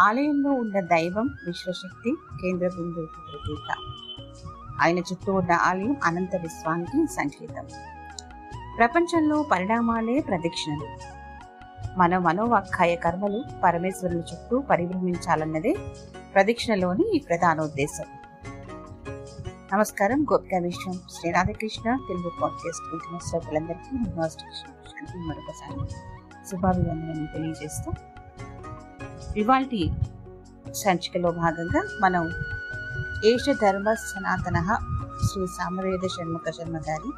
ఆలయంలో ఉన్న దైవం విశ్వశక్తి కేంద్ర బిందువుకి ప్రతీక. ఆయన చుట్టూ ఉన్న ఆలయం అనంత విశ్వానికి సంకేతం. ప్రపంచంలో పరిణామాలే ప్రదక్షిణలు. మన మనోవాఖ్యాయ కర్మలు పరమేశ్వరుని చుట్టూ పరిభ్రమించాలన్నదే ప్రదక్షిణలోని ఈ ప్రధానోద్దేశం నమస్కారం. గోపికా విశ్వం శ్రీ రాధకృష్ణ తెలుగు పాడ్కాస్ట్ వింటున్న శ్రోతలందరికీ యూనివర్సిటీ మరొకసారి శుభాభివందనలు తెలియజేస్తూ ఇవాల్టి సంచికలో భాగంగా మనం ఏష ధర్మ సనాతన శ్రీ సామవేద షణ్ముఖ శర్మ గారి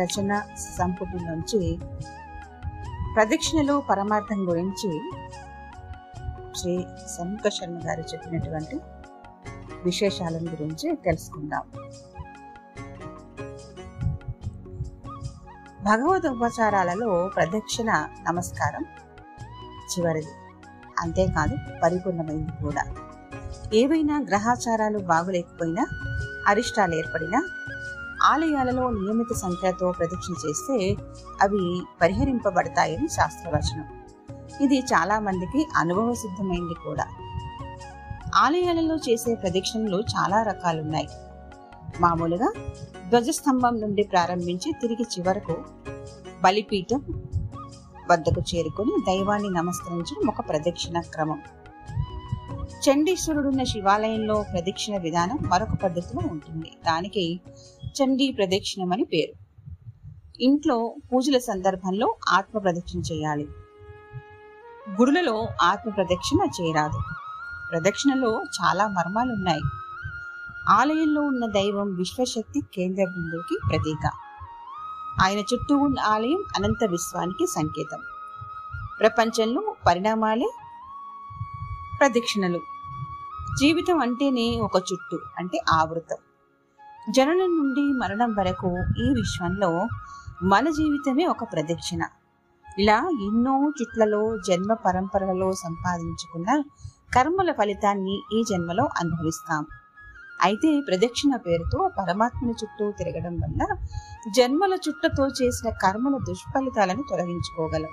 రచన సంపుటి నుంచి ప్రదక్షిణలో పరమార్థం గురించి శ్రీ షణ్ముఖ శర్మ గారు చెప్పినటువంటి విశేషాలను గురించి తెలుసుకుందాం. భగవద్ ఉపచారాలలో ప్రదక్షిణ నమస్కారం చివరిది. అంతేకాదు పరిపూర్ణమైంది కూడా. ఏవైనా గ్రహాచారాలు బాగులేకపోయినా అరిష్టాలు ఏర్పడినా ఆలయాలలో నియమిత సంఖ్యతో ప్రదక్షిణ చేస్తే అవి పరిహరింపబడతాయని శాస్త్రవచనం. ఇది చాలా మందికి అనుభవ సిద్ధమైంది కూడా. ఆలయాలలో చేసే ప్రదక్షిణలు చాలా రకాలున్నాయి. మామూలుగా ధ్వజస్తంభం నుండి ప్రారంభించి తిరిగి చివరకు బలిపీఠం వద్దకు చేరుకొని దైవాన్ని నమస్కరించడం ఒక ప్రదక్షిణ క్రమం. చండీశ్వరుడున్న శివాలయంలో ప్రదక్షిణ విధానం మరొక పద్ధతిలో ఉంటుంది. దానికి చండీ ప్రదక్షిణం అని పేరు. ఇంట్లో పూజల సందర్భంలో ఆత్మ ప్రదక్షిణ చేయాలి. గుడులలో ఆత్మ ప్రదక్షిణ చేయరాదు. ప్రదక్షిణలో చాలా మర్మాలున్నాయి. ఆలయంలో ఉన్న దైవం విశ్వశక్తి కేంద్ర బిందువుకి ప్రతీక. ఆయన చుట్టూ ఉన్న ఆలయం అనంత విశ్వానికి సంకేతం. ప్రపంచంలో పరిణామాలే ప్రదక్షిణలు. జీవితం అంటేనే ఒక చుట్టు అంటే ఆవృతం. జననం నుండి మరణం వరకు ఈ విశ్వంలో మన జీవితమే ఒక ప్రదక్షిణ. ఇలా ఎన్నో చుట్లలో జన్మ పరంపరలలో సంపాదించుకున్న కర్మల ఫలితాన్ని ఈ జన్మలో అనుభవిస్తాం. అయితే ప్రదక్షిణ పేరుతో పరమాత్మని చుట్టూ తిరగడం వల్ల జన్మల చుట్టతో చేసిన కర్మల దుష్ఫలితాలను తొలగించుకోగలం.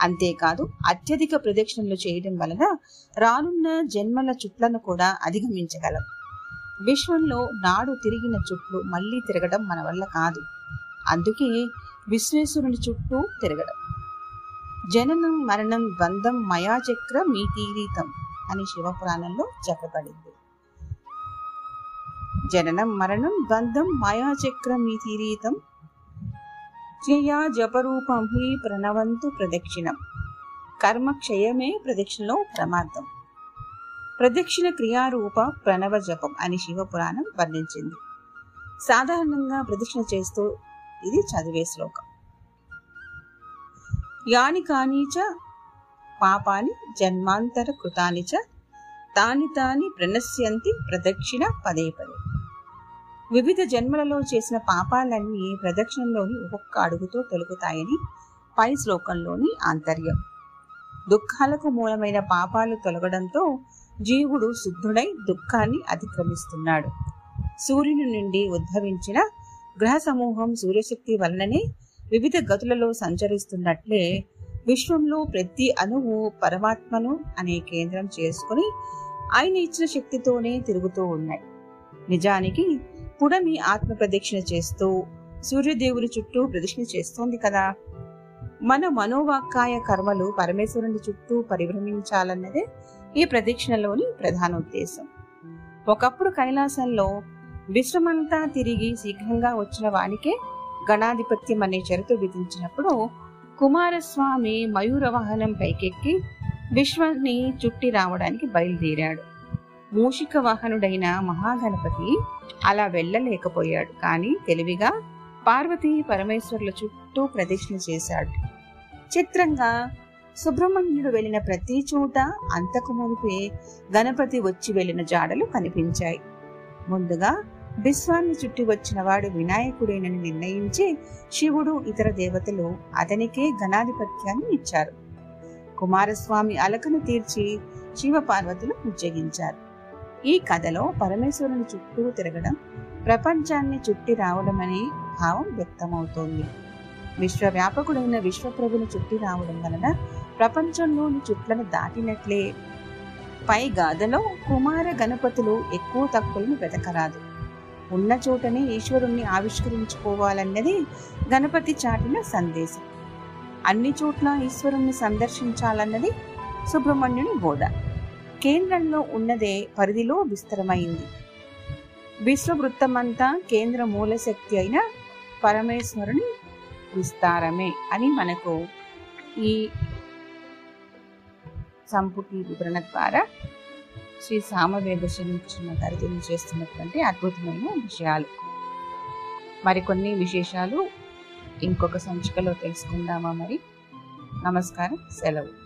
అంతేకాదు అత్యధిక ప్రదక్షిణలు చేయడం వలన రానున్న జన్మల చుట్లను కూడా అధిగమించగలం. విశ్వంలో నాడు తిరిగిన చుట్లు మళ్ళీ తిరగడం మన వల్ల కాదు. అందుకే విశ్వేశ్వరుని చుట్టూ తిరగడం. జననం మరణం బంధం మయాచక్ర మీ తీరీతం అని శివపురాణంలో చెప్పబడింది. జననం మరణం బంధం మాయాచక్రం మీ తీరీతం. క్రియా జపరూపం హి ప్రణవంతు ప్రదక్షిణం. కర్మ క్షయమే ప్రదక్షిణలో ప్రమాదం. ప్రదక్షిణ క్రియారూప ప్రణవ జపం అని శివపురాణం వర్ణించింది. సాధారణంగా ప్రదక్షిణ చేస్తూ ఇది చదివే శ్లోకం. యాని కానీచ పాపాని జన్మాంతర కృతాని చ తాని తాని ప్రణశ్యంతి ప్రదక్షిణ పదే పదే. వివిధ జన్మలలో చేసిన పాపాలన్నీ ప్రదక్షిణలోని ఒక్కొక్క అడుగుతో తొలుగుతాయని పై శ్లోకంలోని ఆంతర్యం. దుఃఖాలకు మూలమైన పాపాలు తొలగడంతో జీవుడు శుద్ధుడై దుఃఖాన్ని అతిక్రమిస్తున్నాడు. సూర్యుని నుండి ఉద్భవించిన గ్రహ సమూహం సూర్యశక్తి వలననే వివిధ గతులలో సంచరిస్తున్నట్లే విశ్వంలో ప్రతి అణువు పరమాత్మను అనే కేంద్రం చేసుకుని ఆయన ఇచ్చిన శక్తితోనే తిరుగుతూ ఉన్నాయి. నిజానికి పుడమి ఆత్మ ప్రదక్షిణ చేస్తూ సూర్యదేవుని చుట్టూ ప్రదక్షిణ చేస్తోంది కదా. మన మనోవాక్కాయ కర్మలు పరమేశ్వరుని చుట్టూ పరిభ్రమించాలన్నదే ఈ ప్రదక్షిణలోని ప్రధాన ఉద్దేశం. ఒకప్పుడు కైలాసంలో విశ్వమంతా తిరిగి శీఘ్రంగా వచ్చిన వానికే గణాధిపత్యం అనే షరతు విధించినప్పుడు కుమారస్వామి మయూర వాహనం పైకెక్కి విశ్వాన్ని చుట్టి రావడానికి బయలుదేరాడు. మూషిక వాహనుడైన మహాగణపతి అలా వెళ్ళలేకపోయాడు. కానీ తెలివిగా పార్వతీ పరమేశ్వరుల చుట్టూ ప్రదక్షిణ చేశాడు. చిత్రంగా సుబ్రహ్మణ్యుడు వెళ్ళిన ప్రతి చోట అంతకు మునిపే గణపతి వచ్చి వెళ్ళిన జాడలు కనిపించాయి. ముందుగా విశ్వాన్ని చుట్టి వచ్చిన వాడు వినాయకుడేనని నిర్ణయించి శివుడు ఇతర దేవతలు అతనికే గణాధిపత్యాన్ని ఇచ్చారు. కుమారస్వామి అలకను తీర్చి శివ పార్వతులు ఉజ్జగించారు ఈ కథలో పరమేశ్వరుని చుట్టూ తిరగడం ప్రపంచాన్ని చుట్టి రావడం అనే భావం వ్యక్తమవుతోంది. విశ్వవ్యాపకుడైన విశ్వప్రభుని చుట్టి రావడం వలన ప్రపంచంలోని చుట్లను దాటినట్లే. పై గాథలో కుమార గణపతులు ఎక్కువ తక్కువలను వెతకరాదు. ఉన్న చోటనే ఈశ్వరుణ్ణి ఆవిష్కరించుకోవాలన్నది గణపతి చాటిన సందేశం. అన్ని చోట్ల ఈశ్వరుణ్ణి సందర్శించాలన్నది సుబ్రహ్మణ్యుని బోధ. కేంద్రంలో ఉన్నదే పరిధిలో విస్తరమైంది. విశ్వవృత్తమంతా కేంద్ర మూలశక్తి అయిన పరమేశ్వరుని విస్తారమే అని మనకు ఈ సంపుటి వివరణ ద్వారా శ్రీ సామవేద శనికృష్ణ గారు తెలియజేస్తున్నటువంటి అద్భుతమైన విషయాలు. మరికొన్ని విశేషాలు ఇంకొక సంచికలో తెలుసుకుందామా మరి? నమస్కారం సెలవు.